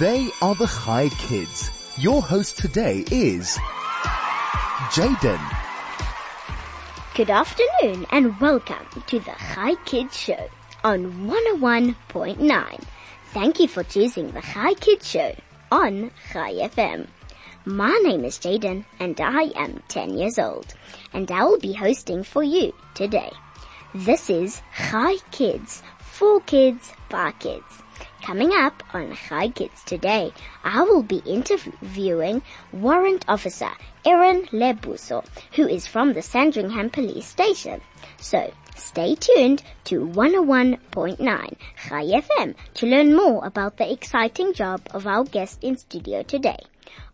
They are the Chai Kids. Your host today is Jayden. Good afternoon and welcome to the Chai Kids Show on 101.9. Thank you for choosing the Chai Kids Show on Chai FM. My name is Jayden and I am 10 years old and I will be hosting for you today. This is Chai Kids, for kids, by kids. Coming up on Chai Kids today, I will be interviewing Warrant Officer Aaron Lebuso, who is from the Sandringham Police Station. So, stay tuned to 101.9 Chai FM to learn more about the exciting job of our guest in studio today.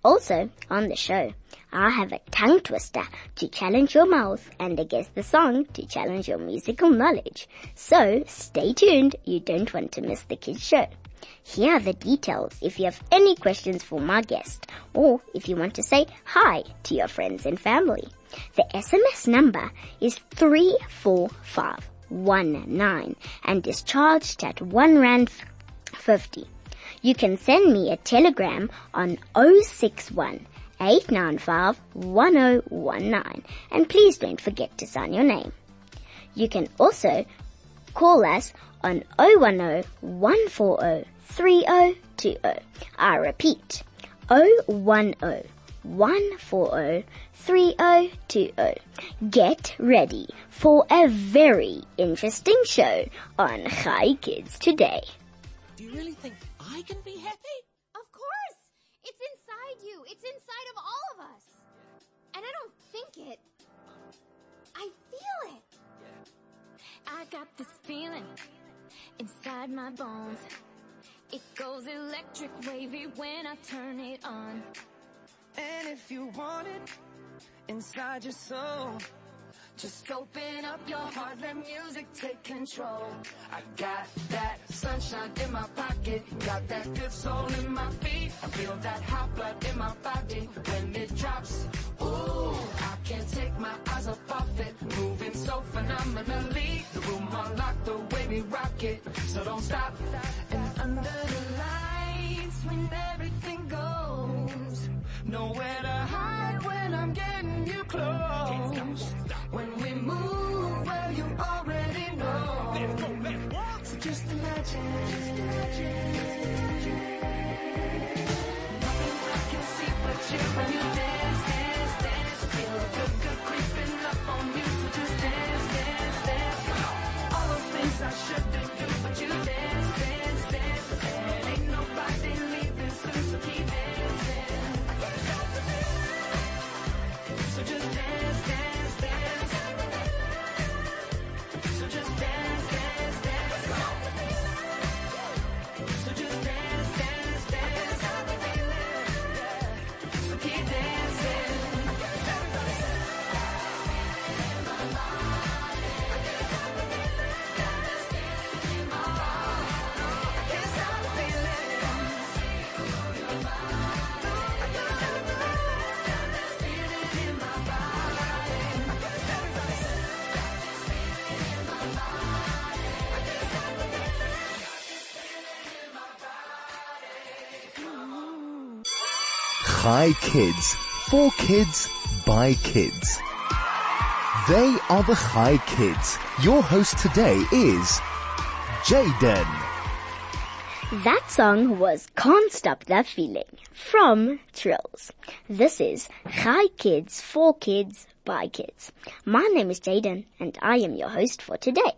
Also, on the show, I have a tongue twister to challenge your mouth and a guess the song to challenge your musical knowledge. So, stay tuned, you don't want to miss the kids show. Here are the details if you have any questions for my guest or if you want to say hi to your friends and family. The SMS number is 34519 and is charged at 1 Rand 50. You can send me a telegram on 061 895 1019 and please don't forget to sign your name. You can also call us on 010 140 3020. I repeat, 010 140 3020. Get ready for a very interesting show on Chai Kids today. Do you really think I can be happy? Of course! It's inside you. It's inside of all of us. And I don't think it. I feel it. I got this feeling inside my bones. It goes electric wavy when I turn it on. And if you want it inside your soul, Just open up your heart, let music take control. I got that sunshine in my pocket, got that good soul in my feet. I feel that hot blood in my body when it drops. Ooh, I can't take my eyes off of it, moving so phenomenally. The room on lock, the way rock it, so don't stop. And under the lights, when everything goes, nowhere to hide when I'm getting you close. When we move, well you already know. So just imagine. Chai Kids. For kids, by kids. They are the Chai Kids. Your host today is Jayden. That song was Can't Stop That Feeling from Trolls. This is Chai Kids, for kids, by kids. My name is Jayden and I am your host for today.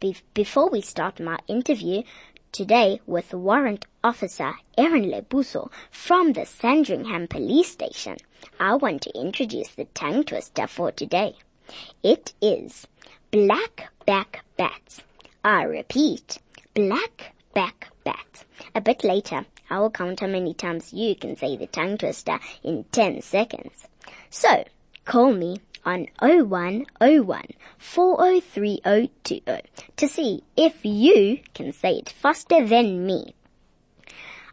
Be- before we start my interview today with Warrant Officer Aaron Lebuso from the Sandringham Police Station, I want to introduce the tongue twister for today. It is Black Back Bats. I repeat, Black Back Bats. A bit later, I will count how many times you can say the tongue twister in 10 seconds. So, call me on 0101 403020 to see if you can say it faster than me.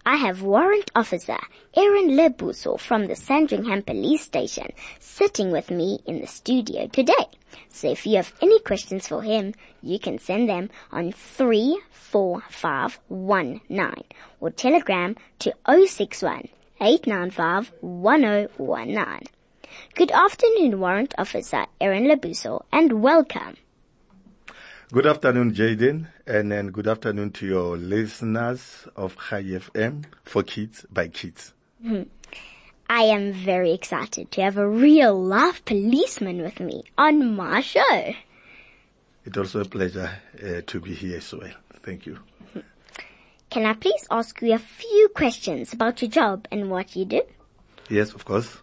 I have Warrant Officer Aaron Lebuso from the Sandringham Police Station sitting with me in the studio today. So if you have any questions for him, you can send them on 34519 or telegram to 061 895 1019. Good afternoon, Warrant Officer Aaron Lebuso, and welcome. Good afternoon, Jayden, and then good afternoon to your listeners of Chai FM for Kids by Kids. I am very excited to have a real life policeman with me on my show. It's also a pleasure uh, to be here as well. Thank you. Can I please ask you a few questions about your job and what you do? Yes, of course.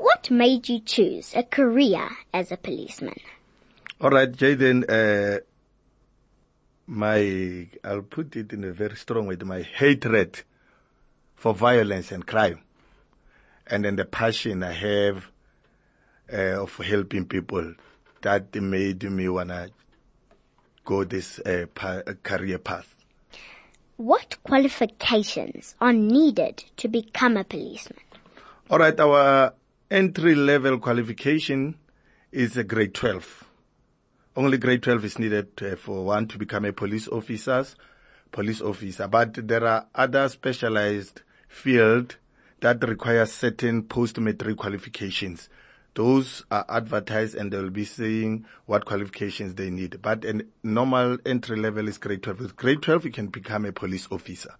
What made you choose a career as a policeman? All right, Jayden, uh, my, I'll put it in a very strong way, my hatred for violence and crime. And then the passion I have uh, of helping people that made me wanna go this uh, pa- career path. What qualifications are needed to become a policeman? All right, our entry level qualification is a grade 12. Only grade 12 is needed uh, for one to become a police officer, police officer. But there are other specialized field that require certain post-matric qualifications. Those are advertised and they'll be saying what qualifications they need. But a normal entry level is grade 12. With grade 12, you can become a police officer.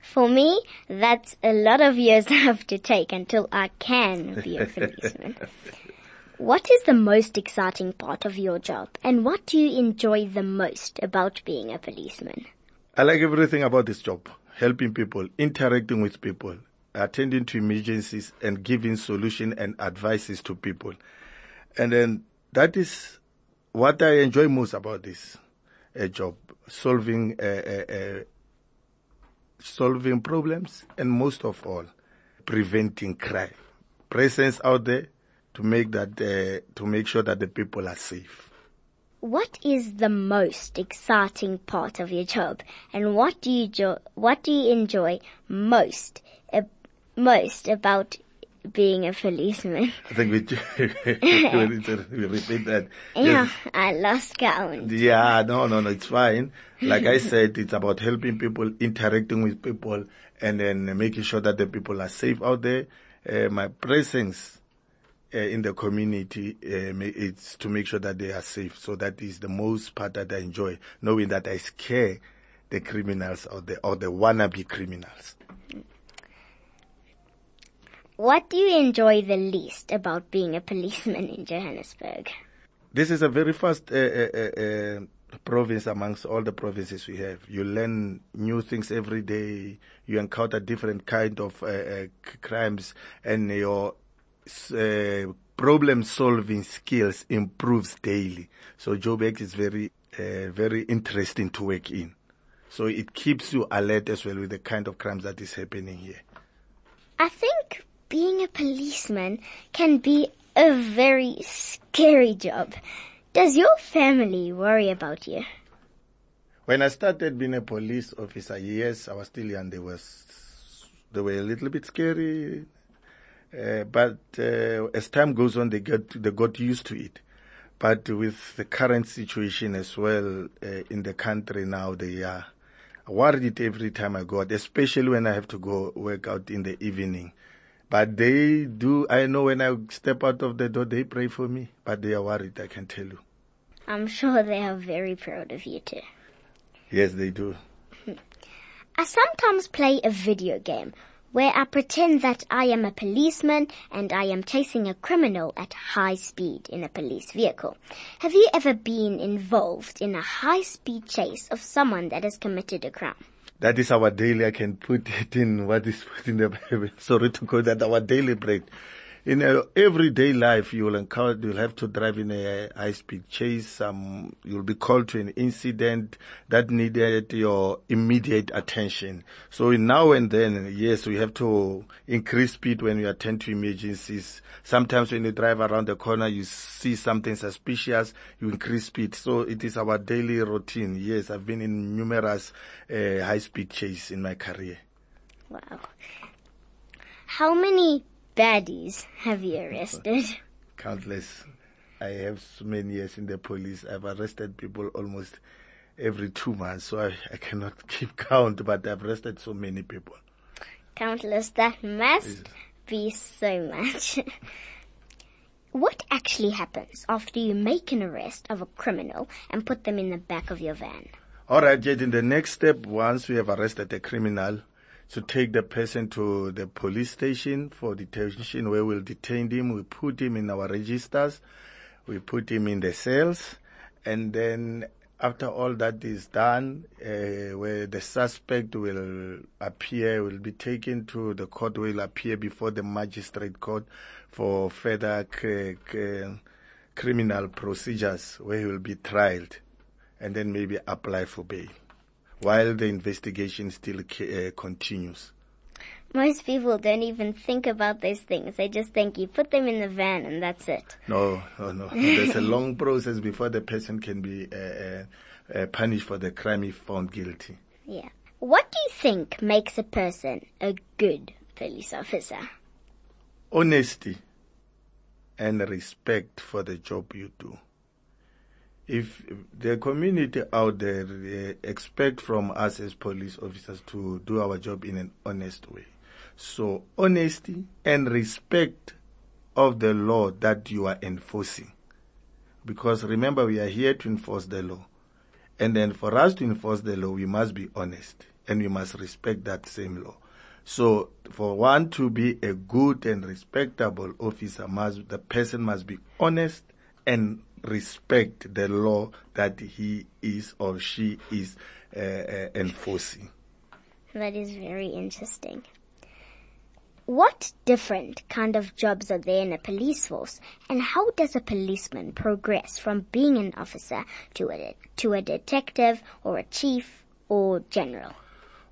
For me, that's a lot of years I have to take until I can be a policeman. what is the most exciting part of your job and what do you enjoy the most about being a policeman? I like everything about this job. Helping people, interacting with people, attending to emergencies and giving solution and advices to people. And then that is what I enjoy most about this uh, job, solving, uh, uh, uh, solving problems and most of all, preventing crime. Presence out there to make that, uh, to make sure that the people are safe. What is the most exciting part of your job and what do you jo- what do you enjoy most uh, most about being a policeman? I think we, we need to repeat that. Yeah, Yes. I lost count. Yeah, no, no, no, it's fine. Like I said, it's about helping people, interacting with people, and then making sure that the people are safe out there. Uh, my presence uh, in the community, uh, it's to make sure that they are safe. So that is the most part that I enjoy, knowing that I scare the criminals or the, or the wannabe criminals. What do you enjoy the least about being a policeman in Johannesburg? This is a very fast uh, uh, uh, uh, province amongst all the provinces we have. You learn new things every day. You encounter different kind of uh, uh, crimes, and your uh, problem solving skills improves daily. So Joburg is very uh, very interesting to work in. So it keeps you alert as well with the kind of crimes that is happening here. I think being a policeman can be a very scary job. Does your family worry about you? When I started being a police officer, yes, I was still young. They was they were a little bit scary, uh, but uh, as time goes on, they get they got used to it. But with the current situation as well uh, in the country now, they are worried every time I go out, especially when I have to go work out in the evening. But they do. I know when I step out of the door, they pray for me, but they are worried. I can tell you. I'm sure they are very proud of you too. Yes, they do. I sometimes play a video game where I pretend that I am a policeman and I am chasing a criminal at high speed in a police vehicle. Have you ever been involved in a high speed chase of someone that has committed a crime? That is our daily, I can put it in what is put in the Bible. Sorry to call that our daily bread. In a everyday life, you will encounter, you'll have to drive in a high speed chase. Um, you'll be called to an incident that needed your immediate attention. So now and then, yes, we have to increase speed when we attend to emergencies. Sometimes when you drive around the corner, you see something suspicious, you increase speed. So it is our daily routine. Yes, I've been in numerous uh, high speed chase in my career. Wow. How many baddies have you arrested? Countless. I have so many years in the police. I've arrested people almost every two months, so I, I cannot keep count, but I've arrested so many people. Countless. That must be so much. what actually happens after you make an arrest of a criminal and put them in the back of your van? Alright, Jade, in the next step, once we have arrested a criminal, to take the person to the police station for detention where we'll detain him, we put him in our registers, we put him in the cells, and then after all that is done, uh, where the suspect will appear, will be taken to the court, will appear before the magistrate court for further c- c- criminal procedures where he will be tried and then maybe apply for bail while the investigation still uh, continues. Most people don't even think about those things. They just think you put them in the van and that's it. No, no, no. There's a long process before the person can be uh, uh, uh, punished for the crime if found guilty. Yeah. What do you think makes a person a good police officer? Honesty and respect for the job you do. If the community out there expect from us as police officers to do our job in an honest way. So honesty and respect of the law that you are enforcing. Because remember we are here to enforce the law. And then for us to enforce the law, we must be honest and we must respect that same law. So for one to be a good and respectable officer, must, the person must be honest and respect the law that he is or she is uh, uh, enforcing. That is very interesting. What different kind of jobs are there in a police force, and how does a policeman progress from being an officer to a to a detective or a chief or general?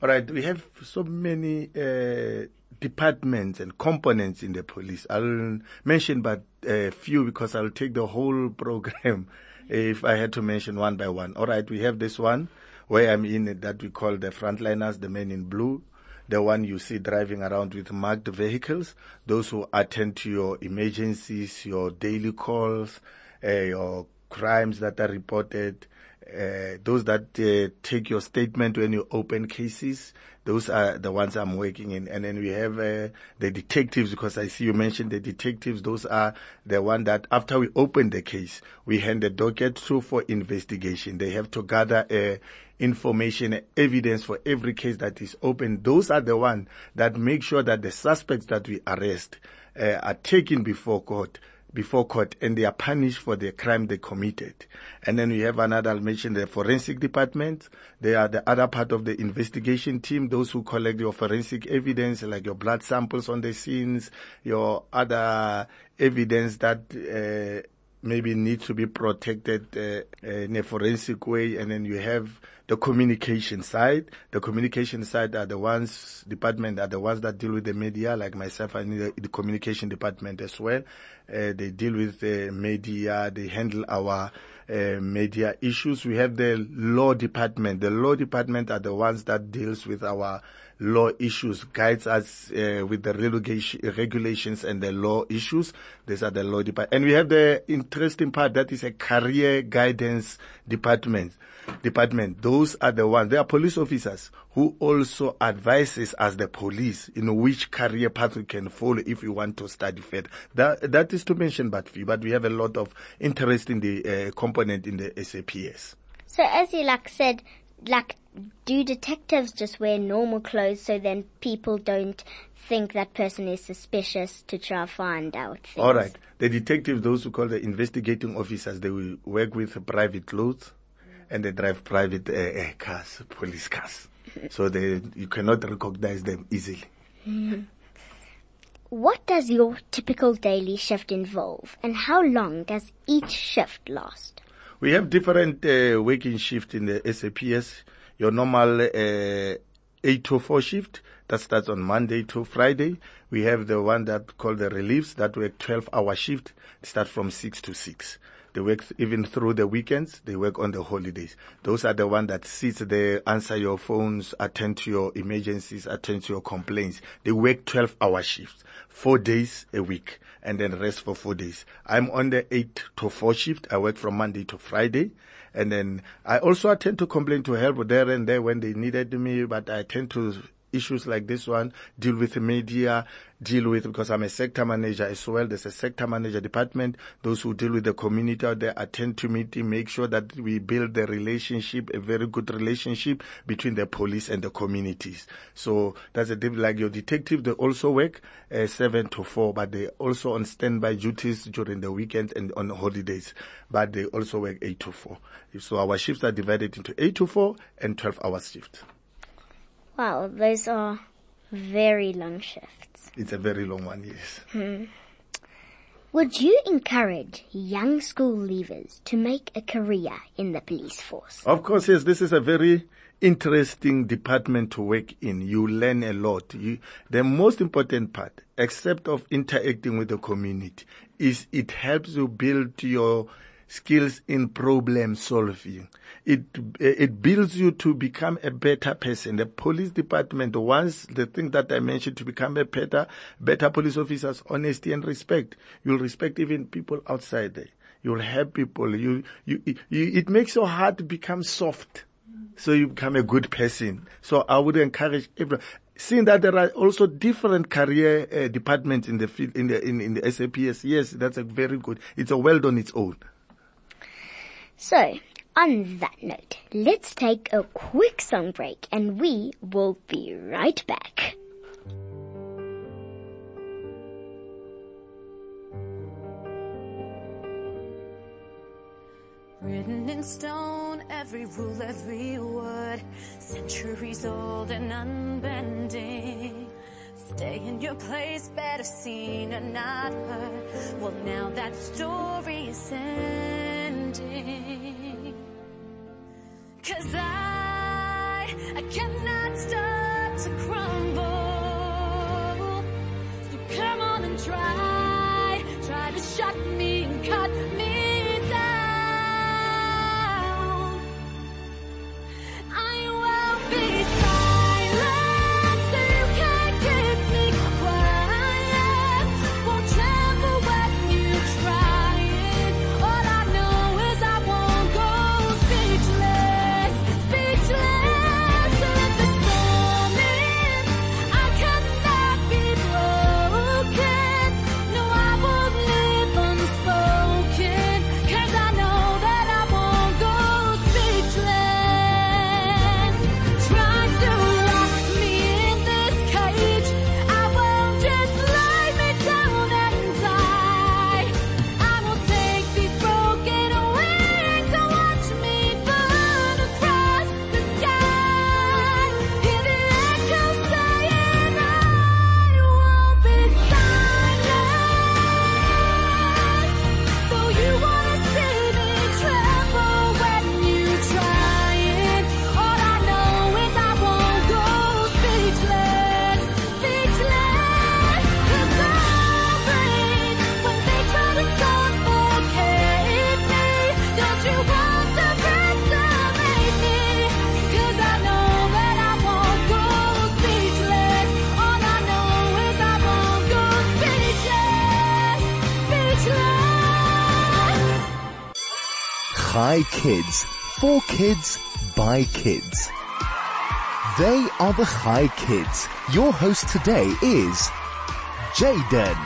All right, we have so many uh, departments and components in the police. I'll mention but a few because I'll take the whole program if I had to mention one by one. All right, we have this one where I'm in it that we call the frontliners, the men in blue. The one you see driving around with marked vehicles, those who attend to your emergencies, your daily calls, uh, your crimes that are reported, uh, those that uh, take your statement when you open cases, those are the ones I'm working in. And then we have uh, the detectives, because I see you mentioned the detectives. Those are the one that after we open the case, we hand the docket through for investigation. They have to gather uh, information, evidence for every case that is open. Those are the ones that make sure that the suspects that we arrest uh, are taken before court before court and they are punished for the crime they committed. And then we have another, mention the forensic department. They are the other part of the investigation team, those who collect your forensic evidence, like your blood samples on the scenes, your other evidence that, uh, maybe needs to be protected uh, in a forensic way and then you have the communication side. The communication side are the ones department are the ones that deal with the media. Like myself the, the communication department as well. Uh, they deal with the media. They handle our uh, media issues we have the law department the law department are the ones that deals with our law issues, guides us uh, with the relegation, regulations and the law issues. These are the law department. And we have the interesting part that is a career guidance department. Department. Those are the ones. They are police officers who also advises us the police in which career path we can follow if we want to study further. That, that is to mention but few, but we have a lot of interest in the uh, component in the SAPS. So as you like said, like do detectives just wear normal clothes so then people don't think that person is suspicious to try to find out things? All right. The detectives, those who call the investigating officers, they will work with private clothes and they drive private uh, uh, cars, police cars. So they, you cannot recognize them easily. What does your typical daily shift involve and how long does each shift last? We have different uh, working shift in the SAPS. Your normal uh, 8 to 4 shift that starts on Monday to Friday. We have the one that called the reliefs that work 12 hour shift. Start from 6 to 6. They work even through the weekends. They work on the holidays. Those are the ones that sits there, answer your phones, attend to your emergencies, attend to your complaints. They work 12 hour shifts, four days a week, and then rest for four days. I'm on the eight to four shift. I work from Monday to Friday. And then I also attend to complain to help there and there when they needed me, but I tend to issues like this one, deal with media, deal with, because I'm a sector manager as well. There's a sector manager department. Those who deal with the community out there attend to meeting, make sure that we build the relationship, a very good relationship between the police and the communities. So that's a diff- like your detective, they also work uh, seven to four, but they also on standby duties during the weekend and on holidays, but they also work eight to four. So our shifts are divided into eight to four and 12 hour shifts. Wow, those are very long shifts. It's a very long one, yes. Hmm. Would you encourage young school leavers to make a career in the police force? Of course, yes, this is a very interesting department to work in. You learn a lot. You, the most important part, except of interacting with the community, is it helps you build your skills in problem solving. It, it builds you to become a better person. The police department wants the thing that I mentioned to become a better, better police officers, honesty and respect. You'll respect even people outside there. You'll help people. You, you, you, it makes your heart become soft. So you become a good person. So I would encourage everyone. Seeing that there are also different career uh, departments in the field, in the in, in the SAPS, yes, that's a very good. It's a world on its own. So, on that note, let's take a quick song break and we will be right back. Written in stone, every rule, every word, centuries old and unbending. Stay in your place, better seen and not heard. Well, now that story is ending. Cause I, I cannot start to crumble. So come on and try, try to shut me and cut Chai Kids. For kids, by kids. They are the Chai Kids. Your host today is Jayden.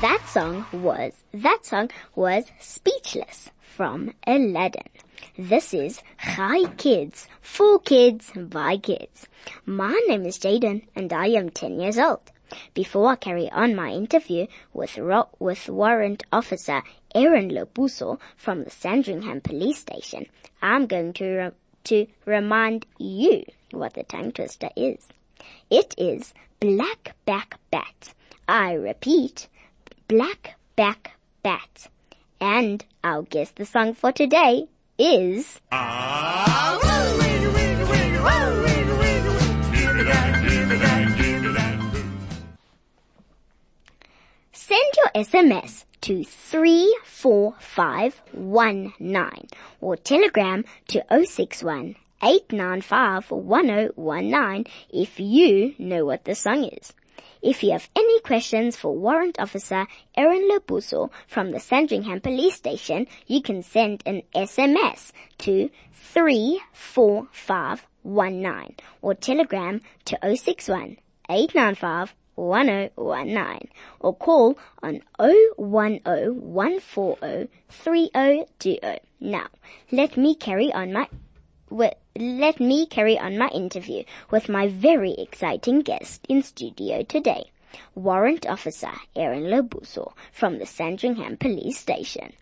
That song was, that song was Speechless from Aladdin. This is Chai Kids, for kids, by kids. My name is Jaden and I am 10 years old. Before I carry on my interview with, Ro- with Warrant Officer Aaron Lebuso from the Sandringham Police Station, I'm going to, re- to remind you what the tongue twister is. It is Black Back Bat. I repeat, Black Back Bat. And our guest the song for today is Send your SMS to to 34519 or telegram to 061 895 1019 if you know what the song is. If you have any questions for Warrant Officer Aaron Lebuso from the Sandringham Police Station, you can send an SMS to 34519 or telegram to 061 895 1019 or call on 010 140 3020. Now, let me carry on my wi- let me carry on my interview with my very exciting guest in studio today, Warrant Officer Aaron Lebuso from the Sandringham Police Station.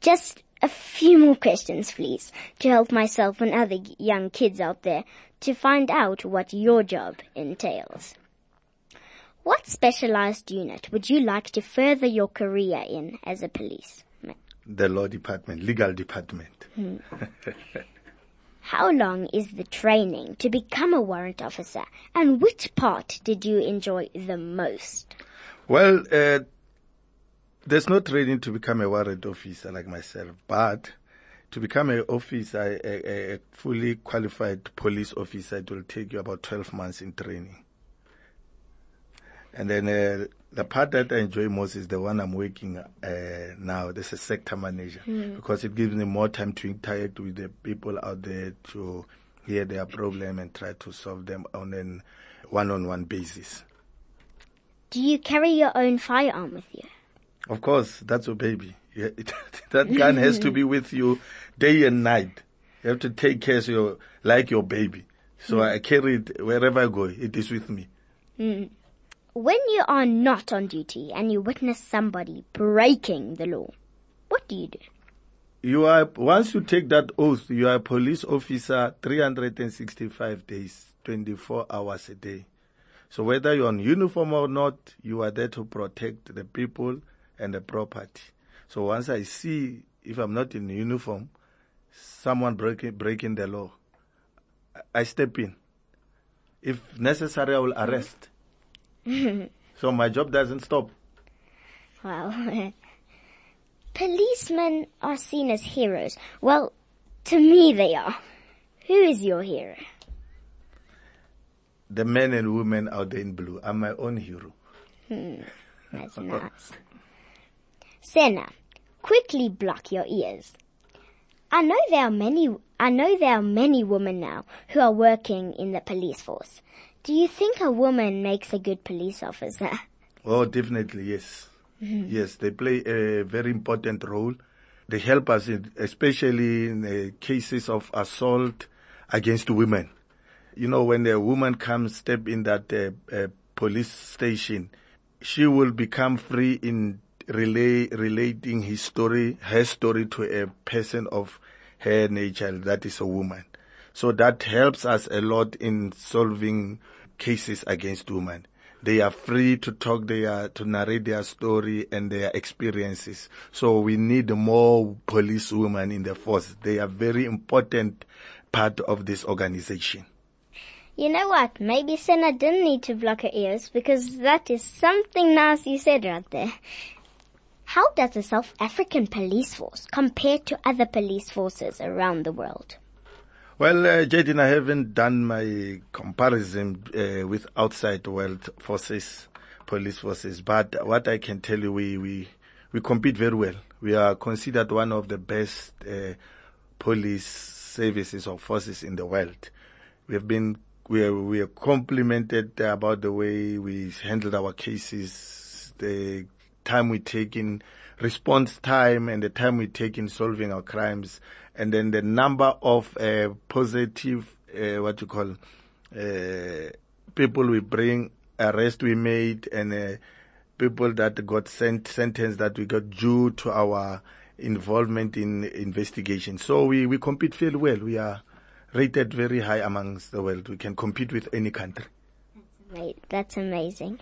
Just a few more questions, please, to help myself and other young kids out there to find out what your job entails. What specialized unit would you like to further your career in as a policeman? The law department, legal department. How long is the training to become a warrant officer and which part did you enjoy the most? Well, uh, there's no training to become a warrant officer like myself, but to become an officer, a, a, a fully qualified police officer, it will take you about 12 months in training. And then uh, the part that I enjoy most is the one I'm working uh, now. This is sector manager because it gives me more time to interact with the people out there to hear their problem and try to solve them on an one-on-one basis. Do you carry your own firearm with you? Of course, that's your baby. Yeah, it, that gun has to be with you day and night. You have to take care of your, like your baby. So I carry it wherever I go. It is with me. When you are not on duty and you witness somebody breaking the law, what do you do? You are, once you take that oath, you are a police officer 365 days, 24 hours a day. So whether you're on uniform or not, you are there to protect the people and the property. So once I see, if I'm not in uniform, someone breaking, breaking the law, I- I step in. If necessary, I will arrest. So my job doesn't stop. Well, policemen are seen as heroes. Well, to me they are. Who is your hero? The men and women out there in blue, I'm my own hero. Hmm, That's nice. Senna, quickly block your ears. I know there are many, I know there are many women now who are working in the police force. Do you think a woman makes a good police officer? Oh, definitely, yes. Yes, they play a very important role. They help us, in, especially in uh, cases of assault against women. You know, when a woman comes, step in that uh, uh, police station, she will become free in relay, relating his story, her story to a person of her nature, that is a woman. So that helps us a lot in solving cases against women. They are free to talk their, to narrate their story and their experiences. So we need more police women in the force. They are very important part of this organization. You know what? Maybe Senna didn't need to block her ears because that is something nice you said right there. How does the South African police force compare to other police forces around the world? Well, uh, Jayden, I haven't done my comparison uh, with outside world forces, police forces, but what I can tell you, we, we, we compete very well. We are considered one of the best uh, police services or forces in the world. We have been, we are, we are complimented about the way we handled our cases, the time we take in response time and the time we take in solving our crimes and then the number of uh, positive uh, what you call uh, people we bring arrest we made and uh, people that got sent sentence that we got due to our involvement in investigation. So we we compete fairly well. We are rated very high amongst the world. We can compete with any country. That's amazing.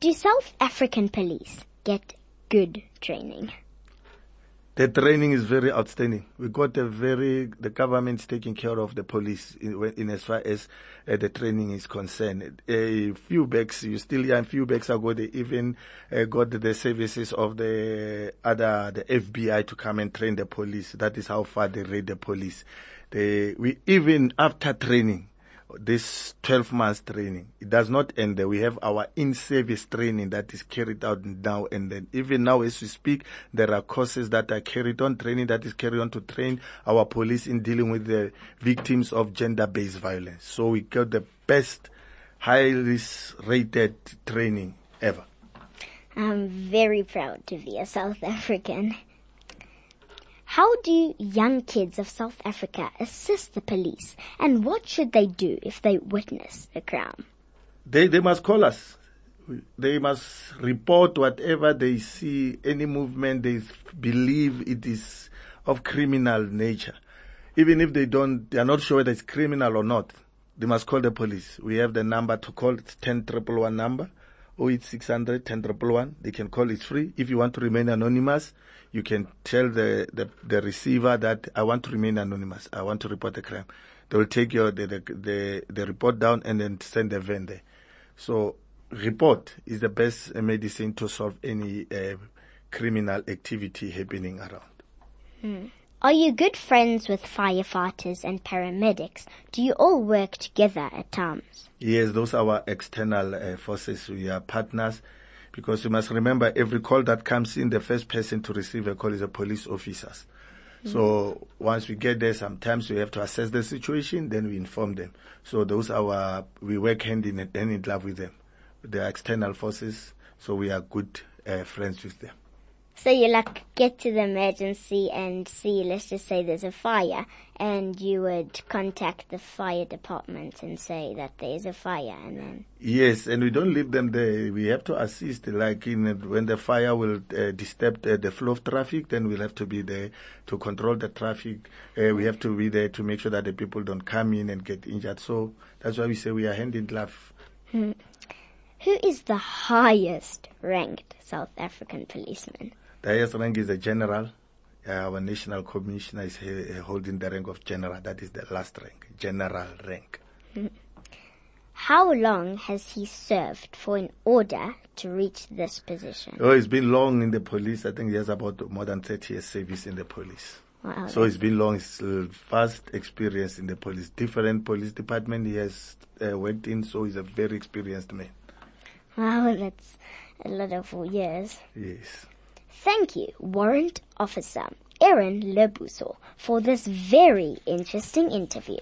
Do South African police get good training? The training is very outstanding. We got a very, the government's taking care of the police in, in as far as uh, the training is concerned. A few bags, you still young, few bags ago, they even uh, got the services of the other, the FBI to come and train the police. That is how far they rate the police. They, we, even after training, this 12 months training. It does not end there. We have our in-service training that is carried out now and then. Even now as we speak, there are courses that are carried on, training that is carried on to train our police in dealing with the victims of gender-based violence. So we got the best, highest rated training ever. I'm very proud to be a South African. How do young kids of South Africa assist the police and what should they do if they witness a crime? They, they must call us. They must report whatever they see, any movement they believe it is of criminal nature. Even if they don't, they are not sure whether it's criminal or not, they must call the police. We have the number to call, it's 10 number. 08600 10111. They can call, it's free. If you want to remain anonymous, you can tell the, the, the receiver that I want to remain anonymous. I want to report the crime. They will take your, the, the, the, the report down and then send the van there. So report is the best medicine to solve any uh, criminal activity happening around. Are you good friends with firefighters and paramedics? Do you all work together at times? Yes, those are our external uh, forces. We are partners because you must remember every call that comes in, the first person to receive a call is a police officer. So once we get there, sometimes we have to assess the situation, then we inform them. So those are our, we work hand in hand in glove with them. They are external forces, so we are good uh, friends with them. So you like get to the emergency and see, let's just say there's a fire and you would contact the fire department and say that there's a fire and then, Yes, and we don't leave them there. We have to assist, like in when the fire will uh, disturb uh, the flow of traffic, then we'll have to be there to control the traffic. Uh, we have to be there to make sure that the people don't come in and get injured. So that's why we say we are hand in glove. who is the highest ranked South African policeman? The highest rank is the general. Our national commissioner is uh, holding the rank of general. That is the last rank, general rank. How long has he served for in order to reach this position? Oh, it's been long in the police. I think he has about more than 30 years service in the police. Wow, So it's been long. It's uh, vast experience in the police. Different police department he has uh, worked in. So he's a very experienced man. wow, that's a lot of years. Yes. Thank you, Warrant Officer Aaron Lebuso, for this very interesting interview.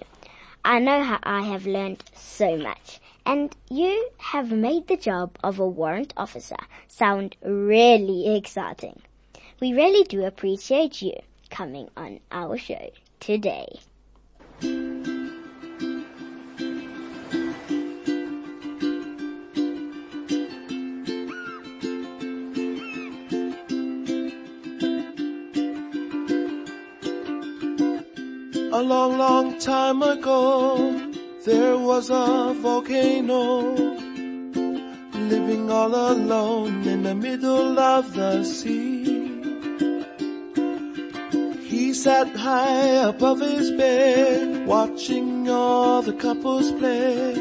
I know how I have learned so much, and you have made the job of a warrant officer sound really exciting. We really do appreciate you coming on our show today. A long, long time ago, there was a volcano living all alone in the middle of the sea. He sat high above his bed, watching all the couples play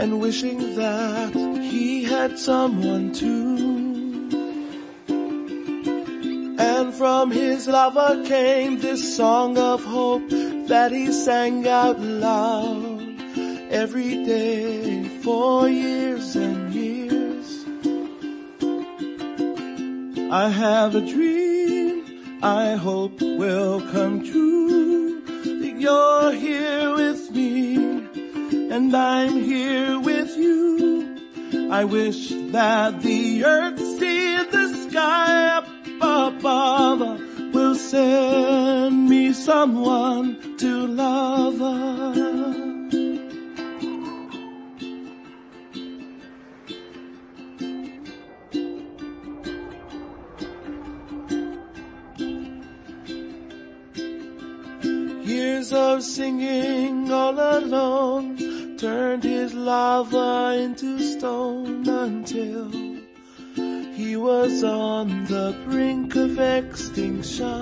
and wishing that he had someone too. From his lover came this song of hope that he sang out loud every day for years and years. I have a dream I hope will come true. That you're here with me and I'm here with you. I wish that the earth see the sky up above will send me someone to love. Years of singing all alone turned his lava into stone until he was on the brink of extinction.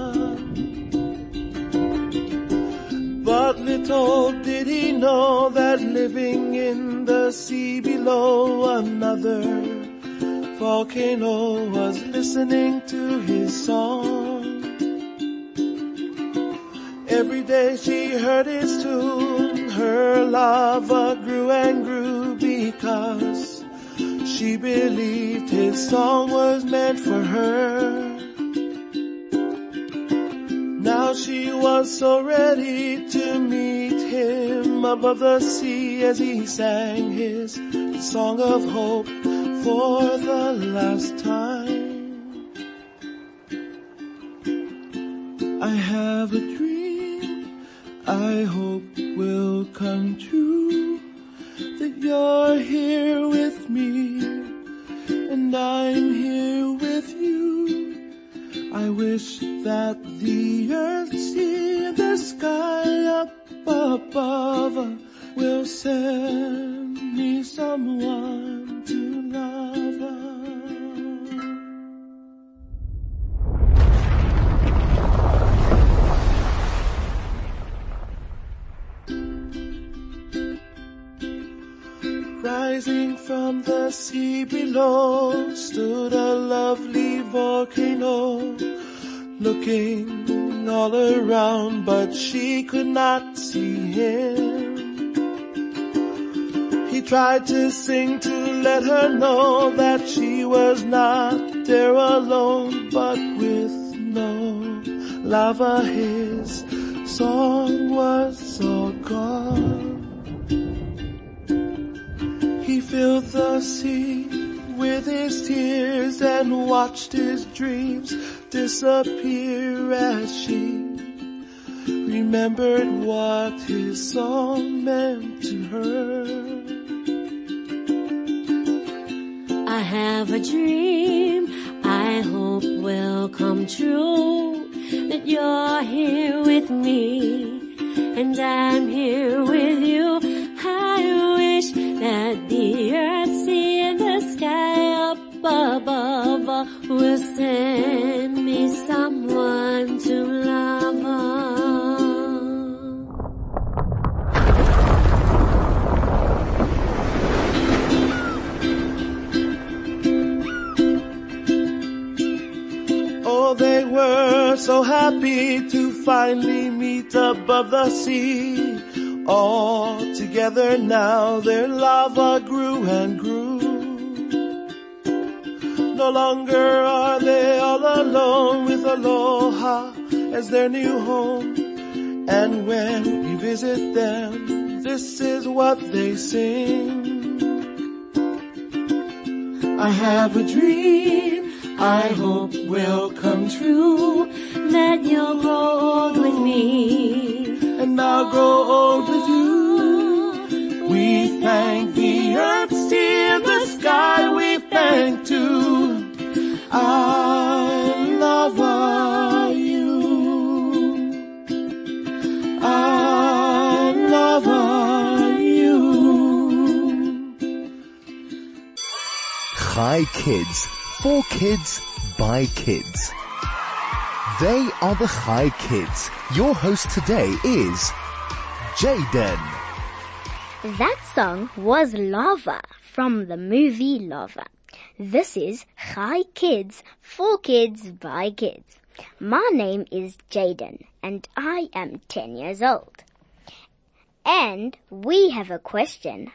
But little did he know that living in the sea below another volcano was listening to his song. Every day she heard his tune, her lava grew and grew because she believed his song was meant for her. Now she was so ready to meet him above the sea as he sang his song of hope for the last time. I have a dream I hope will come true you're here with me and I'm here with you. I wish that the earth, and the sky up above will send me someone sea below stood a lovely volcano. Looking all around, but she could not see him. He tried to sing to let her know that she was not there alone, but with no lava his song was all gone. Filled the sea with his tears and watched his dreams disappear as she remembered what his song meant to her. I have a dream I hope will come true that you're here with me and I'm here with you. I wish that above will send me someone to love. Oh, they were so happy to finally meet above the sea. All together now their lava grew and grew. No longer are they all alone with Aloha as their new home. And when we visit them, this is what they sing. I have a dream I hope will come true that you'll grow old with me. and I'll grow old with you. We thank the earth, sea, thank too. I love you. I love you. Chai Kids, for kids, by kids. They are the Chai Kids. Your host today is Jayden. That song was Lava from the movie Lava. This is Chai Kids, for kids, by kids. My name is Jayden and I am 10 years old. And we have a question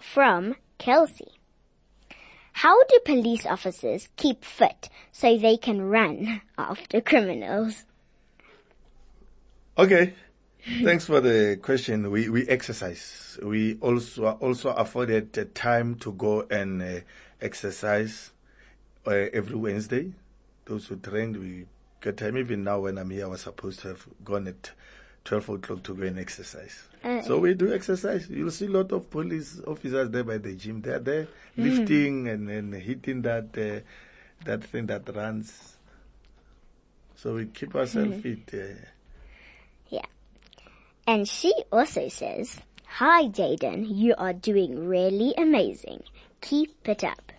from Kelsey. How do police officers keep fit so they can run after criminals? Okay. Thanks for the question. We we exercise. We also also afforded time to go and uh, exercise uh, every Wednesday. Those who trained, we get time. Even now, when I'm here, I was supposed to have gone at twelve o'clock to go and exercise. so we do exercise. You'll see a lot of police officers there by the gym. They're there lifting and then hitting that uh, that thing that runs. So we keep ourselves fit. Uh, Yeah. And she also says, Hi Jayden, you are doing really amazing. Keep it up.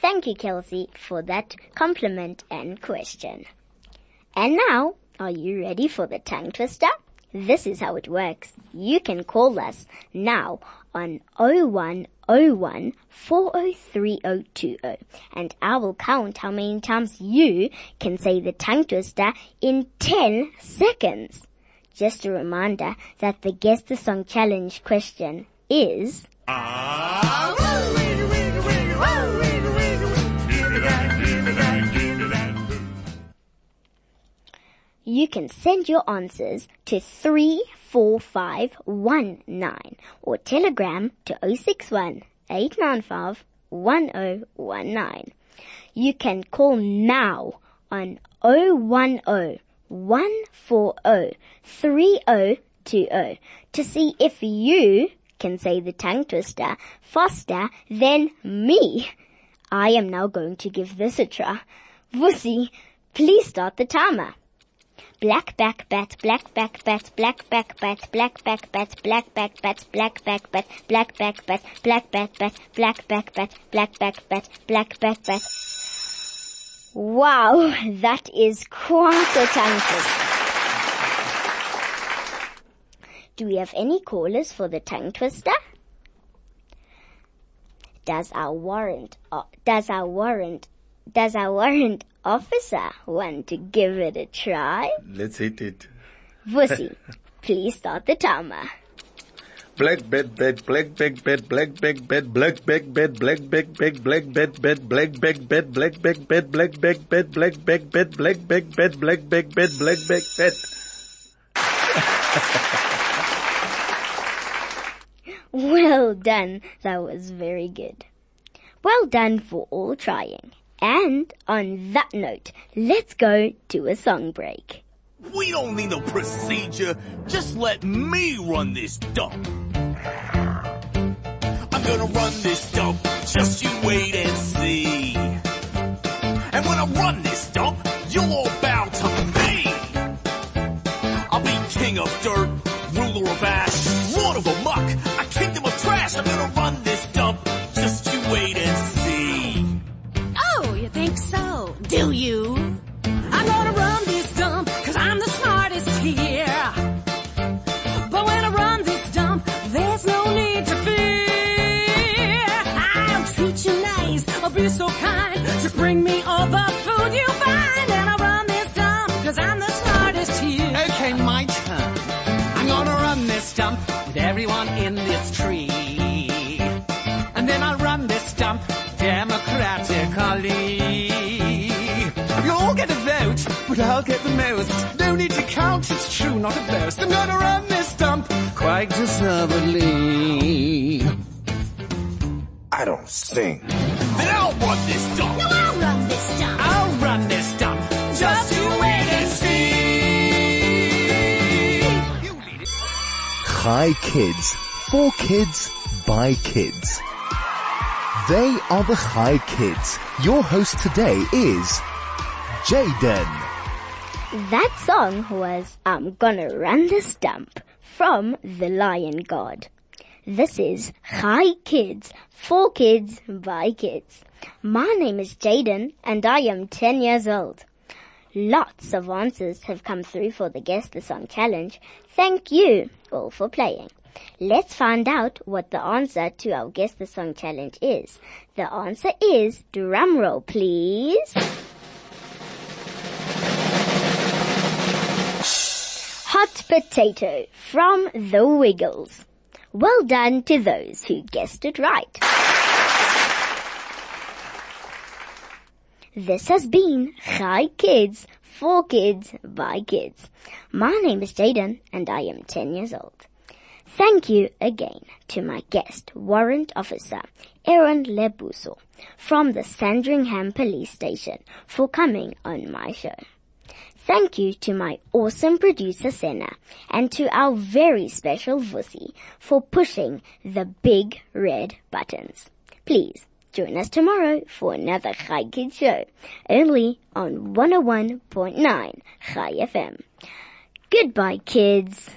Thank you, Kelsey, for that compliment and question. And now, are you ready for the tongue twister? This is how it works. You can call us now on 0101 403020 and I will count how many times you can say the tongue twister in 10 seconds. Just a reminder that the Guess the Song Challenge question is ah, You can send your answers to 34519 or telegram to 061 895 1019. You can call now on 010 140 3020 to see if you can say the tongue twister faster than me. I am now going to give this a try. Vussy, please start the timer. Black back bat, black back bat, black back bat, black back bat, black back bat, black back bat, black back bat, black back bat, black back bat, black back bat, black back bat. Wow, that is quite a tongue twister. Do we have any callers for the tongue twister? Does our warrant, uh, does our warrant, does our warrant officer want to give it a try? Let's hit it. Vussy, please start the timer. Black bed bed, black bed bed, black bed bed, black bed bed, black bed bed, black bed bed, black bed bed, black bed bed, black bed bed, black bed bed, black bed bed, black bed bed, black bed bed. Well done. That was very good. Well done for all trying. And on that note, let's go to a song break. We don't need no procedure. Just let me run this dump. I'm gonna run this dump. Just you wait and see. And when I run this dump, you'll all Kids. For kids, by kids. They are the Chai Kids. Your host today is Jayden. That song was I'm Gonna Run This Dump from The Lion Guard. This is Chai Kids, for kids, by kids. My name is Jayden and I am 10 years old. Lots of answers have come through for the Guess the Song Challenge. Thank you all for playing. Let's find out what the answer to our Guess the Song Challenge is. The answer is, drum roll please. Hot potato from the Wiggles. Well done to those who guessed it right. This has been Chai Kids, for kids, by kids. My name is Jayden and I am 10 years old. Thank you again to my guest, Warrant Officer Aaron Lebuso from the Sandringham Police Station for coming on my show. Thank you to my awesome producer Senna and to our very special Vussy for pushing the big red buttons. Please join us tomorrow for another Chai Kids show, only on 101.9 Chai FM. Goodbye kids.